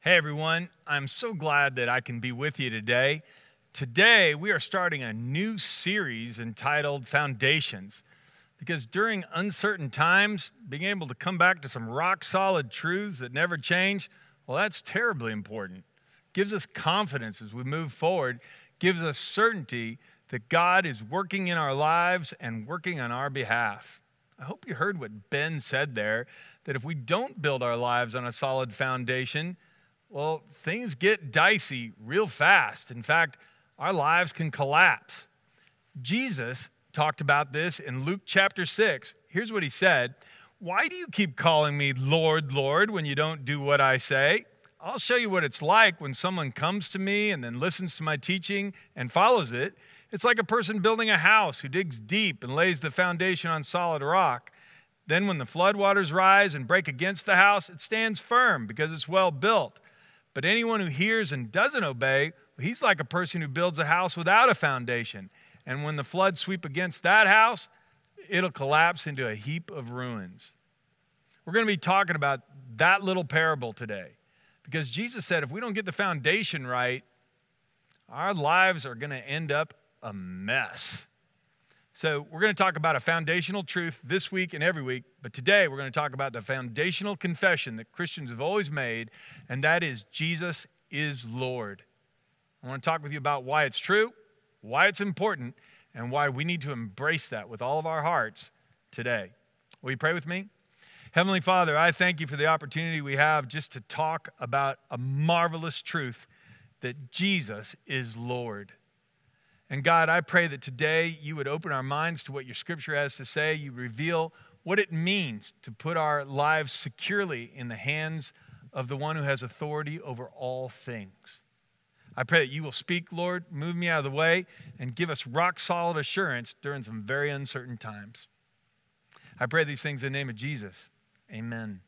Hey everyone, I'm so glad that I can be with you today. Today, we are starting a new series entitled Foundations. Because during uncertain times, being able to come back to some rock solid truths that never change, well, that's terribly important. Gives us confidence as we move forward, gives us certainty that God is working in our lives and working on our behalf. I hope you heard what Ben said there that if we don't build our lives on a solid foundation, well, things get dicey real fast. In fact, our lives can collapse. Jesus talked about this in Luke chapter 6. Here's what he said Why do you keep calling me Lord, Lord when you don't do what I say? I'll show you what it's like when someone comes to me and then listens to my teaching and follows it. It's like a person building a house who digs deep and lays the foundation on solid rock. Then, when the floodwaters rise and break against the house, it stands firm because it's well built. But anyone who hears and doesn't obey, he's like a person who builds a house without a foundation. And when the floods sweep against that house, it'll collapse into a heap of ruins. We're going to be talking about that little parable today because Jesus said if we don't get the foundation right, our lives are going to end up a mess. So, we're going to talk about a foundational truth this week and every week, but today we're going to talk about the foundational confession that Christians have always made, and that is Jesus is Lord. I want to talk with you about why it's true, why it's important, and why we need to embrace that with all of our hearts today. Will you pray with me? Heavenly Father, I thank you for the opportunity we have just to talk about a marvelous truth that Jesus is Lord. And God, I pray that today you would open our minds to what your scripture has to say. You reveal what it means to put our lives securely in the hands of the one who has authority over all things. I pray that you will speak, Lord, move me out of the way, and give us rock solid assurance during some very uncertain times. I pray these things in the name of Jesus. Amen.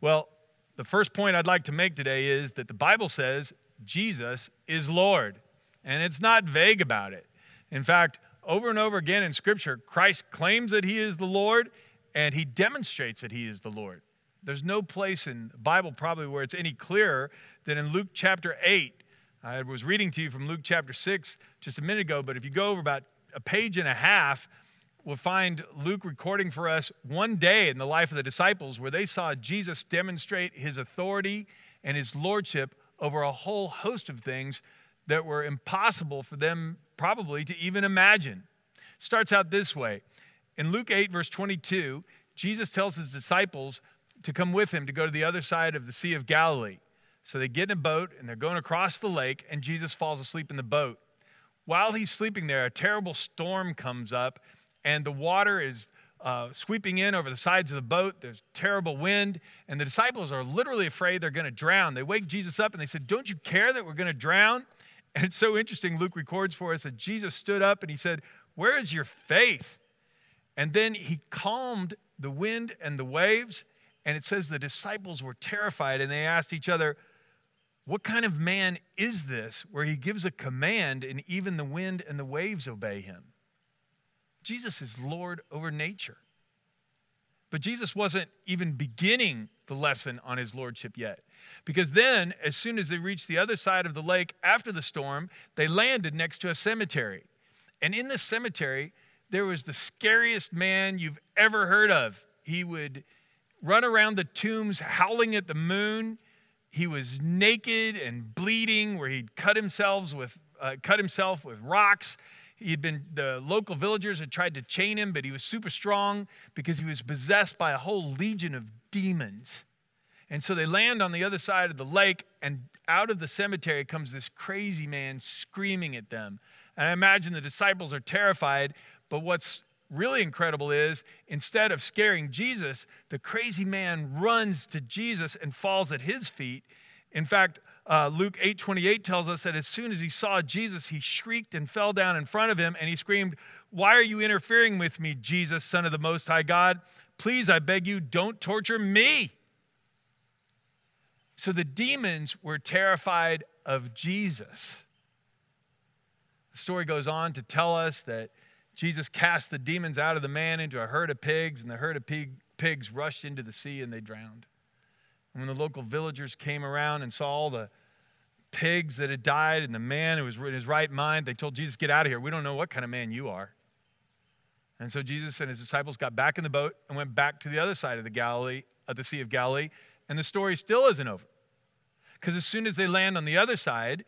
Well, the first point I'd like to make today is that the Bible says Jesus is Lord and it's not vague about it. In fact, over and over again in Scripture, Christ claims that He is the Lord and He demonstrates that He is the Lord. There's no place in the Bible probably where it's any clearer than in Luke chapter 8. I was reading to you from Luke chapter 6 just a minute ago, but if you go over about a page and a half, we'll find Luke recording for us one day in the life of the disciples where they saw Jesus demonstrate his authority and his lordship over a whole host of things that were impossible for them probably to even imagine. Starts out this way. In Luke 8, verse 22, Jesus tells his disciples to come with him to go to the other side of the Sea of Galilee. So they get in a boat and they're going across the lake, and Jesus falls asleep in the boat. While he's sleeping there, a terrible storm comes up, and the water is uh, sweeping in over the sides of the boat. There's terrible wind, and the disciples are literally afraid they're going to drown. They wake Jesus up and they said, Don't you care that we're going to drown? And it's so interesting, Luke records for us that Jesus stood up and he said, Where is your faith? And then he calmed the wind and the waves. And it says the disciples were terrified and they asked each other, What kind of man is this where he gives a command and even the wind and the waves obey him? Jesus is Lord over nature. But Jesus wasn't even beginning the lesson on his lordship yet. Because then, as soon as they reached the other side of the lake after the storm, they landed next to a cemetery. And in this cemetery, there was the scariest man you've ever heard of. He would run around the tombs howling at the moon. He was naked and bleeding, where he'd cut himself with, uh, cut himself with rocks. He'd been, the local villagers had tried to chain him, but he was super strong because he was possessed by a whole legion of demons. And so they land on the other side of the lake, and out of the cemetery comes this crazy man screaming at them. And I imagine the disciples are terrified, but what's really incredible is instead of scaring Jesus, the crazy man runs to Jesus and falls at his feet. In fact, uh, Luke 8:28 tells us that as soon as he saw Jesus, he shrieked and fell down in front of him, and he screamed, "Why are you interfering with me, Jesus, Son of the Most High God? Please, I beg you, don't torture me." So the demons were terrified of Jesus. The story goes on to tell us that Jesus cast the demons out of the man into a herd of pigs, and the herd of pig, pigs rushed into the sea and they drowned. And when the local villagers came around and saw all the pigs that had died and the man who was in his right mind, they told Jesus, Get out of here. We don't know what kind of man you are. And so Jesus and his disciples got back in the boat and went back to the other side of the Galilee, of the Sea of Galilee, and the story still isn't over. Because as soon as they land on the other side,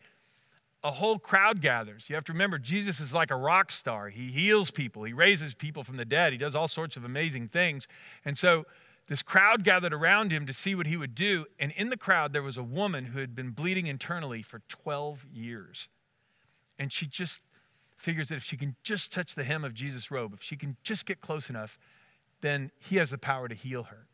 a whole crowd gathers. You have to remember, Jesus is like a rock star. He heals people, he raises people from the dead, he does all sorts of amazing things. And so this crowd gathered around him to see what he would do. And in the crowd, there was a woman who had been bleeding internally for 12 years. And she just figures that if she can just touch the hem of Jesus' robe, if she can just get close enough, then he has the power to heal her.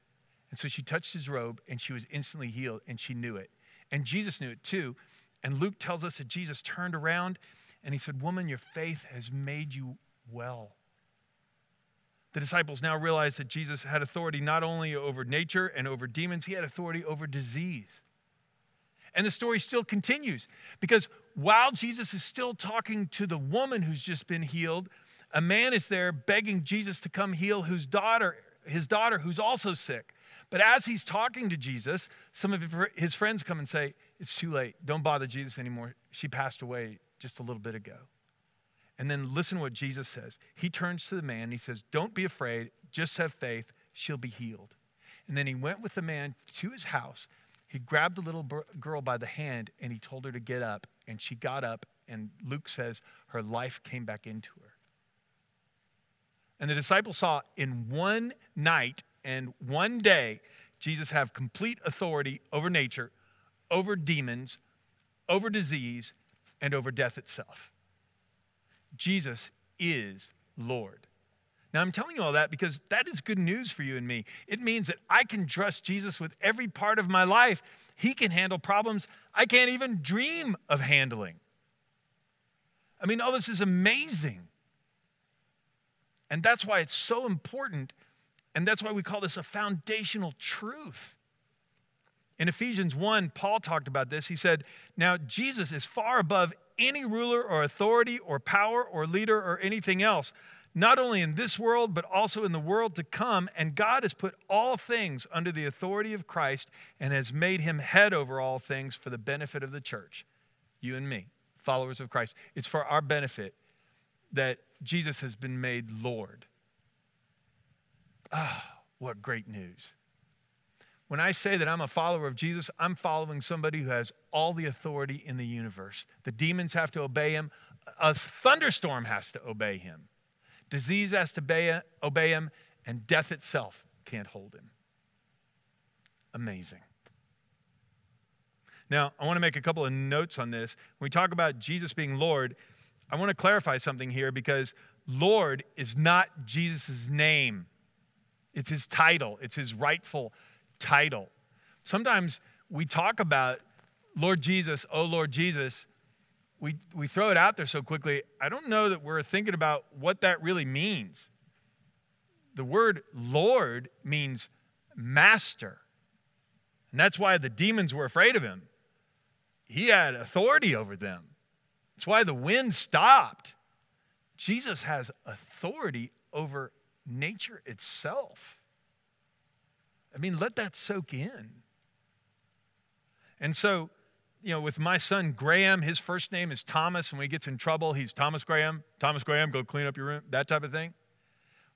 And so she touched his robe and she was instantly healed and she knew it. And Jesus knew it too. And Luke tells us that Jesus turned around and he said, Woman, your faith has made you well. The disciples now realized that Jesus had authority not only over nature and over demons, he had authority over disease. And the story still continues because while Jesus is still talking to the woman who's just been healed, a man is there begging Jesus to come heal whose daughter, his daughter who's also sick. But as he's talking to Jesus, some of his friends come and say, It's too late. Don't bother Jesus anymore. She passed away just a little bit ago. And then listen what Jesus says. He turns to the man, and he says, Don't be afraid, just have faith, she'll be healed. And then he went with the man to his house. He grabbed the little girl by the hand and he told her to get up. And she got up, and Luke says her life came back into her. And the disciples saw in one night and one day Jesus have complete authority over nature, over demons, over disease, and over death itself. Jesus is Lord. Now, I'm telling you all that because that is good news for you and me. It means that I can trust Jesus with every part of my life. He can handle problems I can't even dream of handling. I mean, all this is amazing. And that's why it's so important. And that's why we call this a foundational truth. In Ephesians 1, Paul talked about this. He said, Now Jesus is far above any ruler or authority or power or leader or anything else, not only in this world, but also in the world to come. And God has put all things under the authority of Christ and has made him head over all things for the benefit of the church, you and me, followers of Christ. It's for our benefit that Jesus has been made Lord. Ah, what great news. When I say that I'm a follower of Jesus, I'm following somebody who has all the authority in the universe. The demons have to obey him, a thunderstorm has to obey him, disease has to obey, him, and death itself can't hold him. Amazing. Now, I want to make a couple of notes on this. When we talk about Jesus being Lord, I want to clarify something here because Lord is not Jesus' name, it's his title, it's his rightful title. Sometimes we talk about Lord Jesus, oh Lord Jesus, we, we throw it out there so quickly. I don't know that we're thinking about what that really means. The word Lord means master. And that's why the demons were afraid of him. He had authority over them. That's why the wind stopped. Jesus has authority over nature itself. I mean, let that soak in. And so, you know, with my son Graham, his first name is Thomas. And When he gets in trouble, he's Thomas Graham. Thomas Graham, go clean up your room, that type of thing.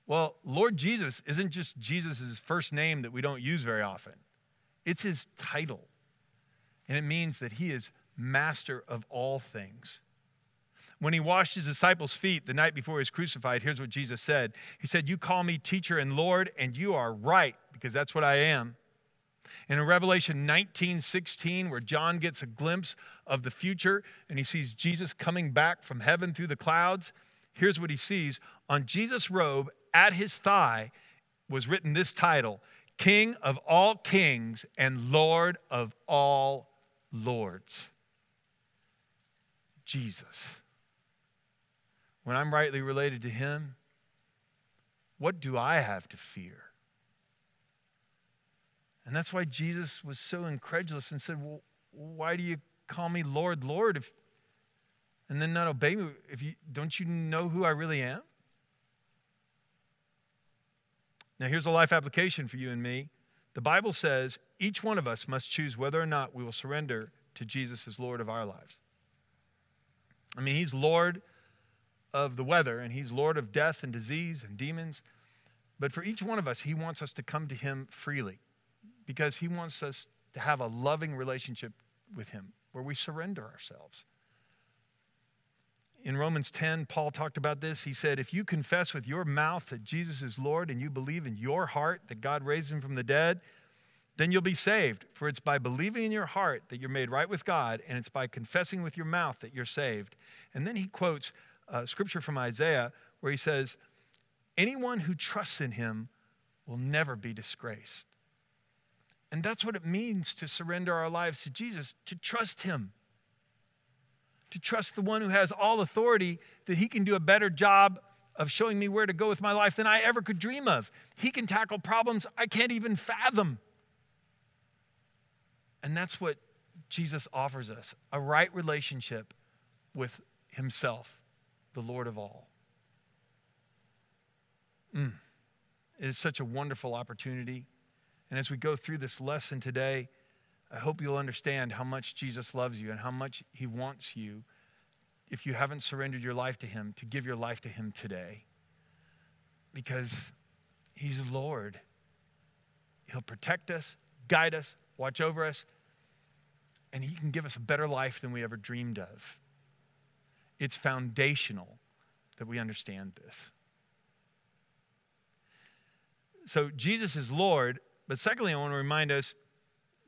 Well, Lord Jesus isn't just Jesus' first name that we don't use very often, it's his title. And it means that he is master of all things. When he washed his disciples' feet the night before he was crucified, here's what Jesus said He said, You call me teacher and Lord, and you are right, because that's what I am. And in Revelation 19 16, where John gets a glimpse of the future and he sees Jesus coming back from heaven through the clouds, here's what he sees. On Jesus' robe at his thigh was written this title King of all kings and Lord of all lords. Jesus when I'm rightly related to Him, what do I have to fear? And that's why Jesus was so incredulous and said, Well, why do you call me Lord, Lord, if, and then not obey me? If you, don't you know who I really am? Now, here's a life application for you and me. the Bible says each one of us must choose whether or not we will surrender to Jesus as Lord of our lives. I mean, He's Lord of the weather and He's Lord of death and disease and demons. But for each one of us, He wants us to come to Him freely because He wants us to have a loving relationship with Him where we surrender ourselves. In Romans 10, Paul talked about this. He said, If you confess with your mouth that Jesus is Lord and you believe in your heart that God raised him from the dead, then you'll be saved. For it's by believing in your heart that you're made right with God, and it's by confessing with your mouth that you're saved. And then he quotes uh, scripture from Isaiah where he says, Anyone who trusts in him will never be disgraced. And that's what it means to surrender our lives to Jesus, to trust him to trust the one who has all authority that he can do a better job of showing me where to go with my life than I ever could dream of. He can tackle problems I can't even fathom. And that's what Jesus offers us a right relationship with himself, the Lord of all. Mm. It is such a wonderful opportunity. And as we go through this lesson today, I hope you'll understand how much Jesus loves you and how much he wants you, if you haven't surrendered your life to him, to give your life to him today. Because he's Lord. He'll protect us, guide us, watch over us, and he can give us a better life than we ever dreamed of. It's foundational that we understand this. So Jesus is Lord, but secondly, I want to remind us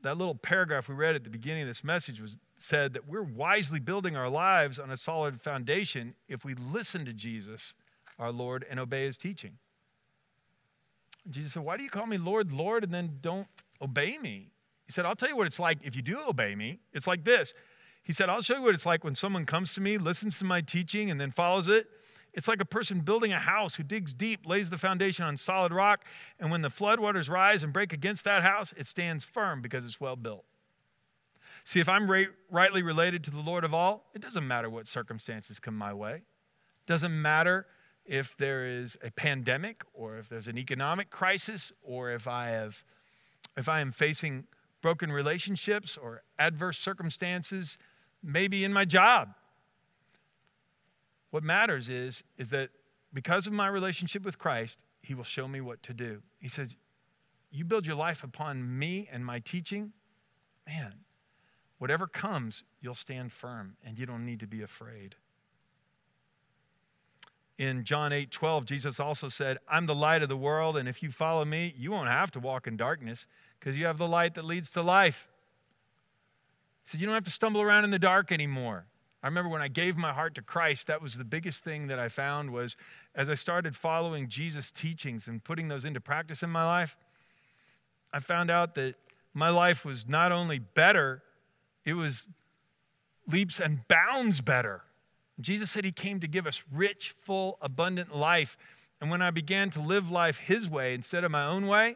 that little paragraph we read at the beginning of this message was said that we're wisely building our lives on a solid foundation if we listen to Jesus, our Lord, and obey his teaching. Jesus said, Why do you call me Lord, Lord, and then don't obey me? He said, I'll tell you what it's like if you do obey me. It's like this. He said, I'll show you what it's like when someone comes to me, listens to my teaching, and then follows it. It's like a person building a house who digs deep, lays the foundation on solid rock, and when the floodwaters rise and break against that house, it stands firm because it's well built. See, if I'm right, rightly related to the Lord of all, it doesn't matter what circumstances come my way. It doesn't matter if there is a pandemic or if there's an economic crisis or if I have if I am facing broken relationships or adverse circumstances maybe in my job what matters is, is that because of my relationship with Christ, He will show me what to do. He says, You build your life upon me and my teaching, man, whatever comes, you'll stand firm and you don't need to be afraid. In John 8 12, Jesus also said, I'm the light of the world, and if you follow me, you won't have to walk in darkness because you have the light that leads to life. Said, You don't have to stumble around in the dark anymore. I remember when I gave my heart to Christ, that was the biggest thing that I found was as I started following Jesus' teachings and putting those into practice in my life, I found out that my life was not only better, it was leaps and bounds better. Jesus said he came to give us rich, full, abundant life. And when I began to live life his way instead of my own way,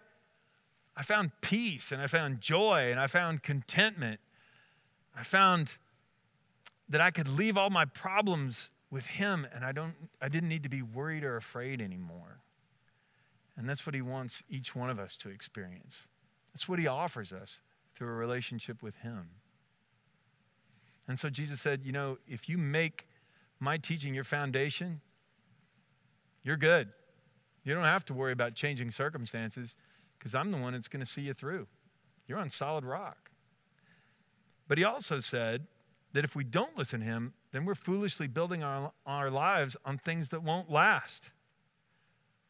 I found peace and I found joy and I found contentment. I found that I could leave all my problems with him and I don't I didn't need to be worried or afraid anymore. And that's what he wants each one of us to experience. That's what he offers us through a relationship with him. And so Jesus said, you know, if you make my teaching your foundation, you're good. You don't have to worry about changing circumstances because I'm the one that's going to see you through. You're on solid rock. But he also said, that if we don't listen to him, then we're foolishly building our, our lives on things that won't last.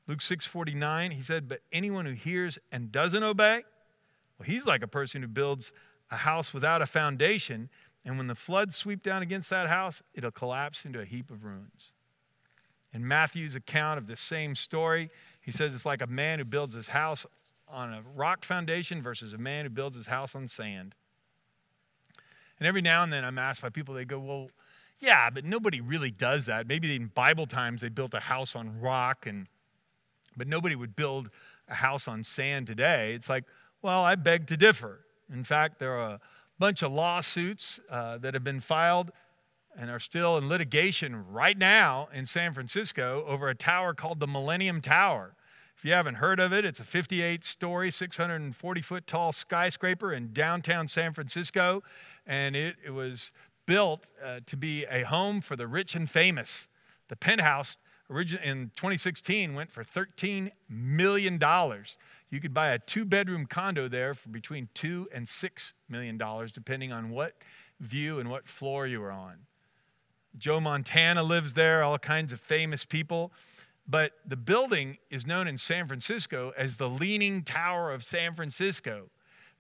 Luke 6:49, he said, "But anyone who hears and doesn't obey, well, he's like a person who builds a house without a foundation, and when the floods sweep down against that house, it'll collapse into a heap of ruins." In Matthew's account of the same story, he says it's like a man who builds his house on a rock foundation versus a man who builds his house on sand. And every now and then I'm asked by people, they go, well, yeah, but nobody really does that. Maybe in Bible times they built a house on rock, and but nobody would build a house on sand today. It's like, well, I beg to differ. In fact, there are a bunch of lawsuits uh, that have been filed and are still in litigation right now in San Francisco over a tower called the Millennium Tower. If you haven't heard of it, it's a 58 story, 640 foot tall skyscraper in downtown San Francisco. And it, it was built uh, to be a home for the rich and famous. The penthouse originally in 2016 went for $13 million. You could buy a two bedroom condo there for between two and six million dollars, depending on what view and what floor you were on. Joe Montana lives there, all kinds of famous people. But the building is known in San Francisco as the Leaning Tower of San Francisco.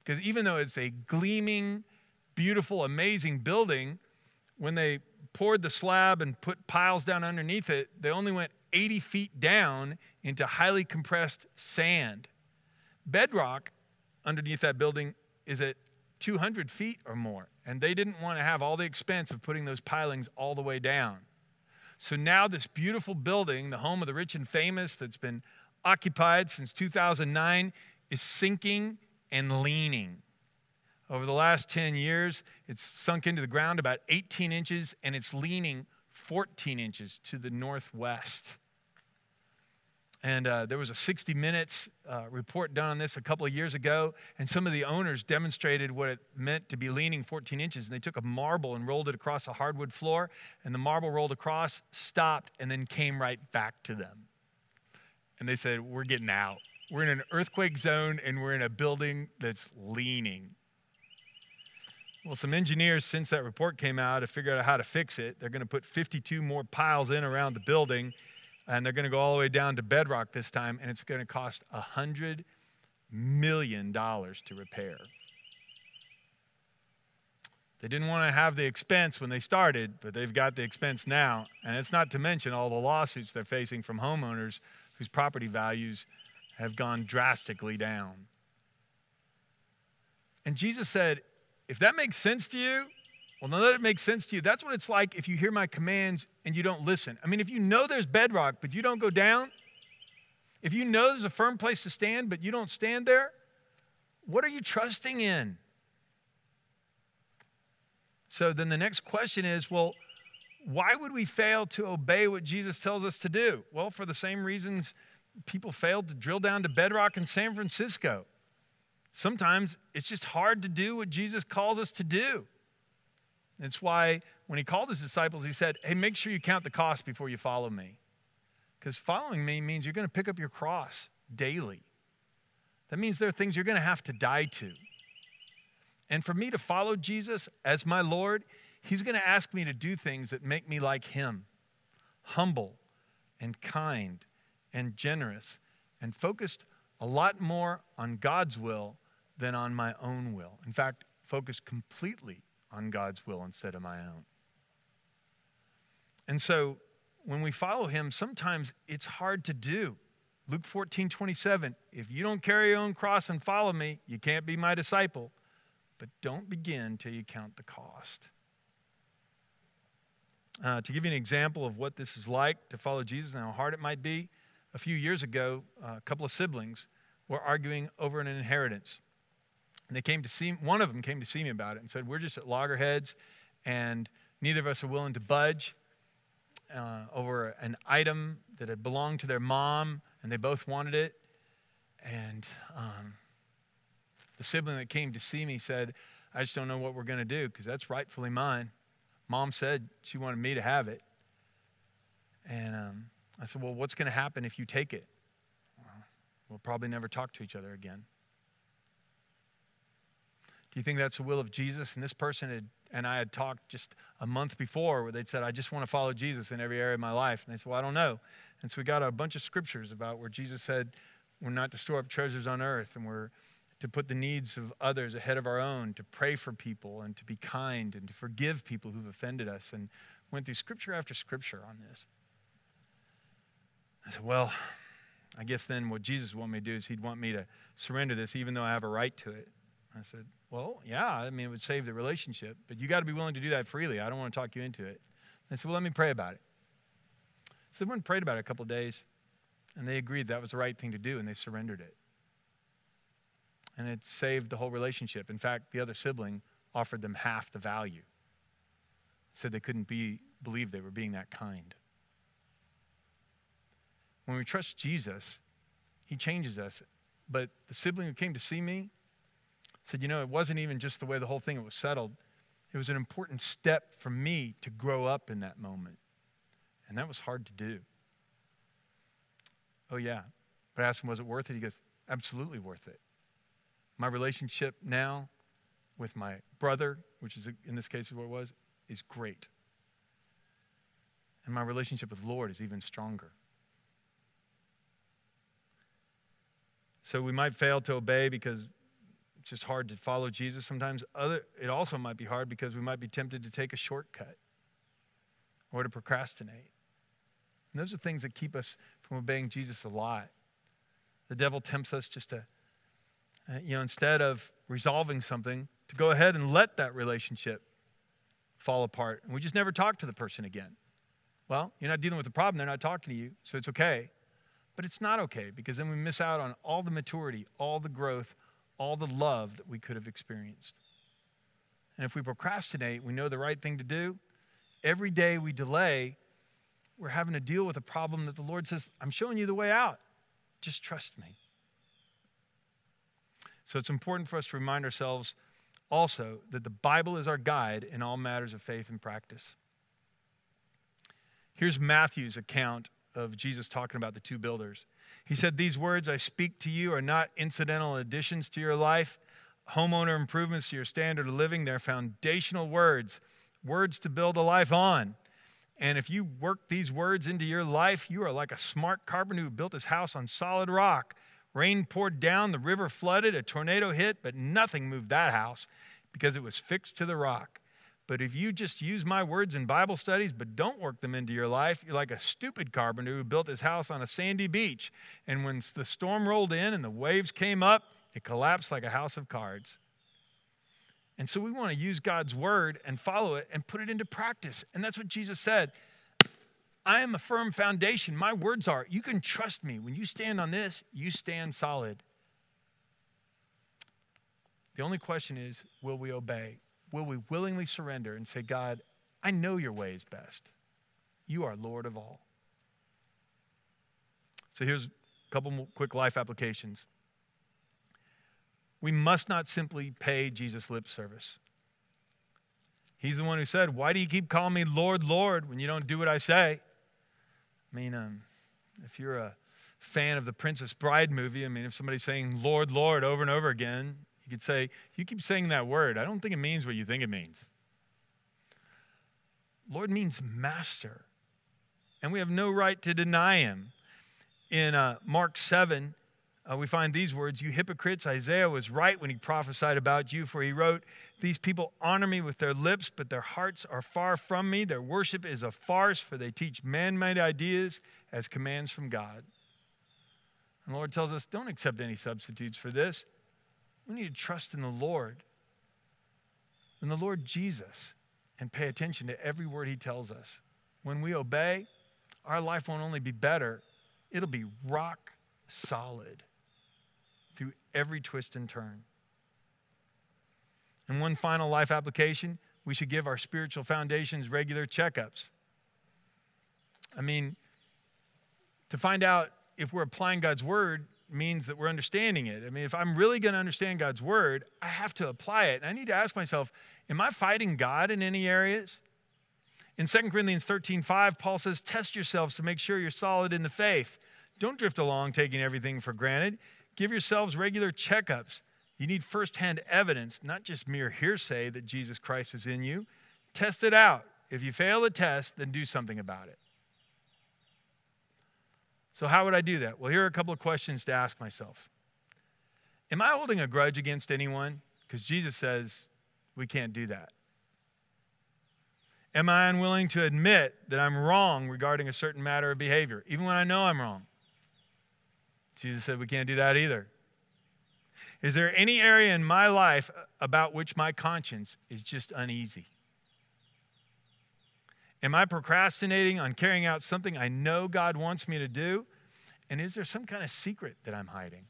Because even though it's a gleaming, beautiful, amazing building, when they poured the slab and put piles down underneath it, they only went 80 feet down into highly compressed sand. Bedrock underneath that building is at 200 feet or more, and they didn't want to have all the expense of putting those pilings all the way down. So now, this beautiful building, the home of the rich and famous that's been occupied since 2009, is sinking and leaning. Over the last 10 years, it's sunk into the ground about 18 inches and it's leaning 14 inches to the northwest. And uh, there was a 60 Minutes uh, report done on this a couple of years ago, and some of the owners demonstrated what it meant to be leaning 14 inches. And they took a marble and rolled it across a hardwood floor, and the marble rolled across, stopped, and then came right back to them. And they said, We're getting out. We're in an earthquake zone, and we're in a building that's leaning. Well, some engineers, since that report came out, have figured out how to fix it. They're going to put 52 more piles in around the building, and they're going to go all the way down to bedrock this time, and it's going to cost $100 million to repair. They didn't want to have the expense when they started, but they've got the expense now. And it's not to mention all the lawsuits they're facing from homeowners whose property values have gone drastically down. And Jesus said, if that makes sense to you, well, now that it makes sense to you, that's what it's like if you hear my commands and you don't listen. I mean, if you know there's bedrock, but you don't go down, if you know there's a firm place to stand, but you don't stand there, what are you trusting in? So then the next question is well, why would we fail to obey what Jesus tells us to do? Well, for the same reasons people failed to drill down to bedrock in San Francisco. Sometimes it's just hard to do what Jesus calls us to do. It's why when he called his disciples, he said, Hey, make sure you count the cost before you follow me. Because following me means you're going to pick up your cross daily. That means there are things you're going to have to die to. And for me to follow Jesus as my Lord, he's going to ask me to do things that make me like him humble and kind and generous and focused a lot more on God's will than on my own will. In fact, focus completely on God's will instead of my own. And so when we follow him, sometimes it's hard to do. Luke 14, 27, if you don't carry your own cross and follow me, you can't be my disciple. But don't begin till you count the cost. Uh, to give you an example of what this is like to follow Jesus and how hard it might be, a few years ago, a couple of siblings were arguing over an inheritance. And they came to see, one of them came to see me about it and said, We're just at loggerheads, and neither of us are willing to budge uh, over an item that had belonged to their mom, and they both wanted it. And um, the sibling that came to see me said, I just don't know what we're going to do because that's rightfully mine. Mom said she wanted me to have it. And um, I said, Well, what's going to happen if you take it? We'll probably never talk to each other again. You think that's the will of Jesus? And this person had, and I had talked just a month before where they'd said, I just want to follow Jesus in every area of my life. And they said, Well, I don't know. And so we got a bunch of scriptures about where Jesus said, We're not to store up treasures on earth, and we're to put the needs of others ahead of our own, to pray for people, and to be kind, and to forgive people who've offended us. And went through scripture after scripture on this. I said, Well, I guess then what Jesus would want me to do is he'd want me to surrender this, even though I have a right to it. I said, Well, yeah, I mean, it would save the relationship, but you got to be willing to do that freely. I don't want to talk you into it. They said, Well, let me pray about it. So they went and prayed about it a couple days, and they agreed that was the right thing to do, and they surrendered it. And it saved the whole relationship. In fact, the other sibling offered them half the value. Said they couldn't be, believe they were being that kind. When we trust Jesus, he changes us. But the sibling who came to see me said, you know, it wasn't even just the way the whole thing was settled. It was an important step for me to grow up in that moment. And that was hard to do. Oh, yeah. But I asked him, was it worth it? He goes, absolutely worth it. My relationship now with my brother, which is in this case what it was, is great. And my relationship with Lord is even stronger. So we might fail to obey because it's just hard to follow Jesus sometimes. Other, it also might be hard because we might be tempted to take a shortcut or to procrastinate. And those are things that keep us from obeying Jesus a lot. The devil tempts us just to, uh, you know, instead of resolving something, to go ahead and let that relationship fall apart. And we just never talk to the person again. Well, you're not dealing with the problem, they're not talking to you, so it's okay. But it's not okay because then we miss out on all the maturity, all the growth, all the love that we could have experienced. And if we procrastinate, we know the right thing to do. Every day we delay, we're having to deal with a problem that the Lord says, I'm showing you the way out. Just trust me. So it's important for us to remind ourselves also that the Bible is our guide in all matters of faith and practice. Here's Matthew's account of Jesus talking about the two builders. He said, These words I speak to you are not incidental additions to your life, homeowner improvements to your standard of living. They're foundational words, words to build a life on. And if you work these words into your life, you are like a smart carpenter who built his house on solid rock. Rain poured down, the river flooded, a tornado hit, but nothing moved that house because it was fixed to the rock. But if you just use my words in Bible studies but don't work them into your life, you're like a stupid carpenter who built his house on a sandy beach. And when the storm rolled in and the waves came up, it collapsed like a house of cards. And so we want to use God's word and follow it and put it into practice. And that's what Jesus said. I am a firm foundation. My words are. You can trust me. When you stand on this, you stand solid. The only question is will we obey? Will we willingly surrender and say, God, I know your way is best. You are Lord of all. So here's a couple more quick life applications. We must not simply pay Jesus lip service. He's the one who said, Why do you keep calling me Lord, Lord when you don't do what I say? I mean, um, if you're a fan of the Princess Bride movie, I mean, if somebody's saying Lord, Lord over and over again, you could say, You keep saying that word. I don't think it means what you think it means. Lord means master, and we have no right to deny him. In uh, Mark 7, uh, we find these words You hypocrites, Isaiah was right when he prophesied about you, for he wrote, These people honor me with their lips, but their hearts are far from me. Their worship is a farce, for they teach man made ideas as commands from God. And the Lord tells us, Don't accept any substitutes for this. We need to trust in the Lord, in the Lord Jesus, and pay attention to every word He tells us. When we obey, our life won't only be better, it'll be rock solid through every twist and turn. And one final life application we should give our spiritual foundations regular checkups. I mean, to find out if we're applying God's word, means that we're understanding it. I mean, if I'm really going to understand God's word, I have to apply it. And I need to ask myself, am I fighting God in any areas? In 2 Corinthians 13 5, Paul says, Test yourselves to make sure you're solid in the faith. Don't drift along taking everything for granted. Give yourselves regular checkups. You need firsthand evidence, not just mere hearsay that Jesus Christ is in you. Test it out. If you fail the test, then do something about it. So, how would I do that? Well, here are a couple of questions to ask myself Am I holding a grudge against anyone? Because Jesus says we can't do that. Am I unwilling to admit that I'm wrong regarding a certain matter of behavior, even when I know I'm wrong? Jesus said we can't do that either. Is there any area in my life about which my conscience is just uneasy? Am I procrastinating on carrying out something I know God wants me to do? And is there some kind of secret that I'm hiding?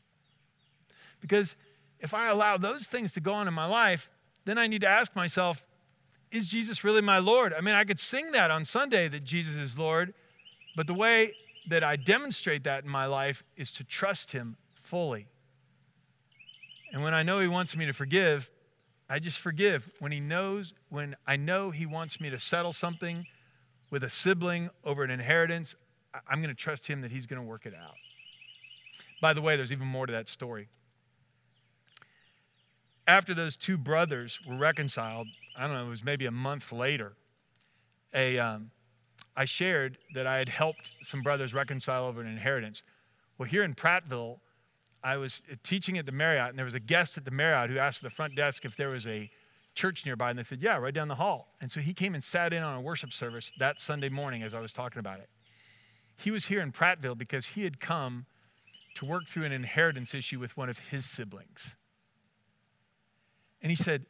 Because if I allow those things to go on in my life, then I need to ask myself, is Jesus really my Lord? I mean, I could sing that on Sunday that Jesus is Lord, but the way that I demonstrate that in my life is to trust Him fully. And when I know He wants me to forgive, I just forgive. When He knows, when I know He wants me to settle something with a sibling over an inheritance, I'm going to trust Him that He's going to work it out. By the way, there's even more to that story. After those two brothers were reconciled, I don't know, it was maybe a month later, a, um, I shared that I had helped some brothers reconcile over an inheritance. Well, here in Prattville, I was teaching at the Marriott, and there was a guest at the Marriott who asked the front desk if there was a church nearby, and they said, Yeah, right down the hall. And so he came and sat in on a worship service that Sunday morning as I was talking about it. He was here in Prattville because he had come to work through an inheritance issue with one of his siblings. And he said,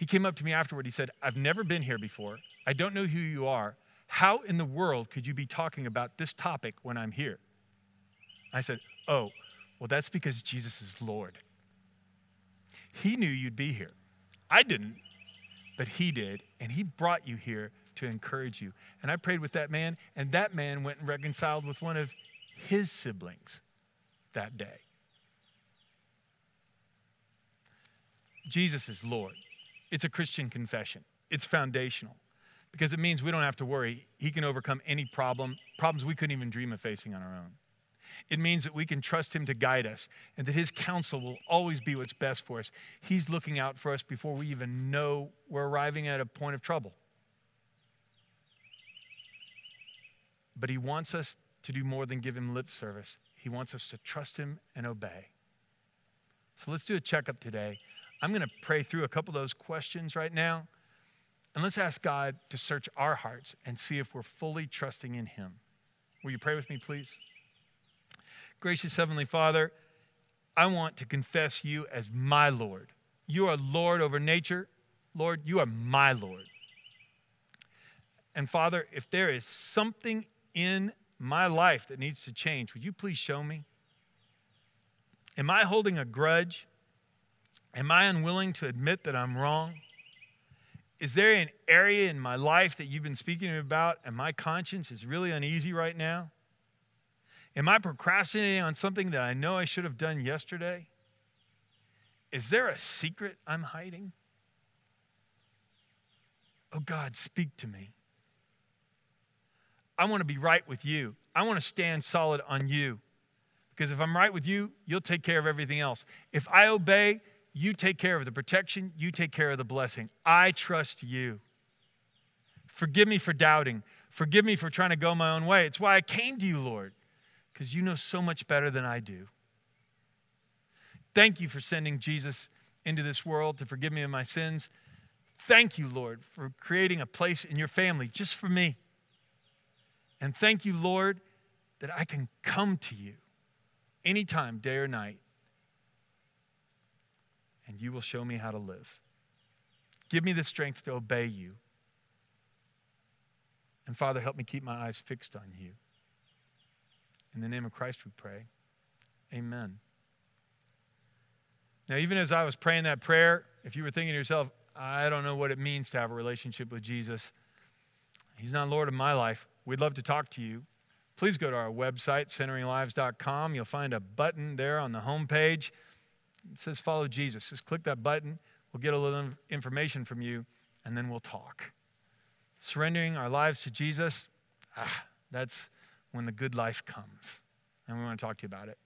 he came up to me afterward. He said, I've never been here before. I don't know who you are. How in the world could you be talking about this topic when I'm here? I said, Oh, well, that's because Jesus is Lord. He knew you'd be here. I didn't, but He did. And He brought you here to encourage you. And I prayed with that man, and that man went and reconciled with one of his siblings that day. Jesus is Lord. It's a Christian confession, it's foundational because it means we don't have to worry. He can overcome any problem, problems we couldn't even dream of facing on our own. It means that we can trust Him to guide us and that His counsel will always be what's best for us. He's looking out for us before we even know we're arriving at a point of trouble. But He wants us to do more than give Him lip service, He wants us to trust Him and obey. So let's do a checkup today. I'm going to pray through a couple of those questions right now. And let's ask God to search our hearts and see if we're fully trusting in Him. Will you pray with me, please? Gracious Heavenly Father, I want to confess you as my Lord. You are Lord over nature. Lord, you are my Lord. And Father, if there is something in my life that needs to change, would you please show me? Am I holding a grudge? Am I unwilling to admit that I'm wrong? Is there an area in my life that you've been speaking about and my conscience is really uneasy right now? Am I procrastinating on something that I know I should have done yesterday? Is there a secret I'm hiding? Oh God, speak to me. I want to be right with you. I want to stand solid on you. Because if I'm right with you, you'll take care of everything else. If I obey, you take care of the protection, you take care of the blessing. I trust you. Forgive me for doubting. Forgive me for trying to go my own way. It's why I came to you, Lord, because you know so much better than I do. Thank you for sending Jesus into this world to forgive me of my sins. Thank you, Lord, for creating a place in your family just for me. And thank you, Lord, that I can come to you anytime, day or night, and you will show me how to live. Give me the strength to obey you. And Father, help me keep my eyes fixed on you. In the name of Christ we pray. Amen. Now, even as I was praying that prayer, if you were thinking to yourself, I don't know what it means to have a relationship with Jesus, He's not Lord of my life. We'd love to talk to you. Please go to our website, centeringlives.com. You'll find a button there on the homepage. It says follow Jesus. Just click that button. We'll get a little information from you, and then we'll talk. Surrendering our lives to Jesus, ah, that's when the good life comes. And we want to talk to you about it.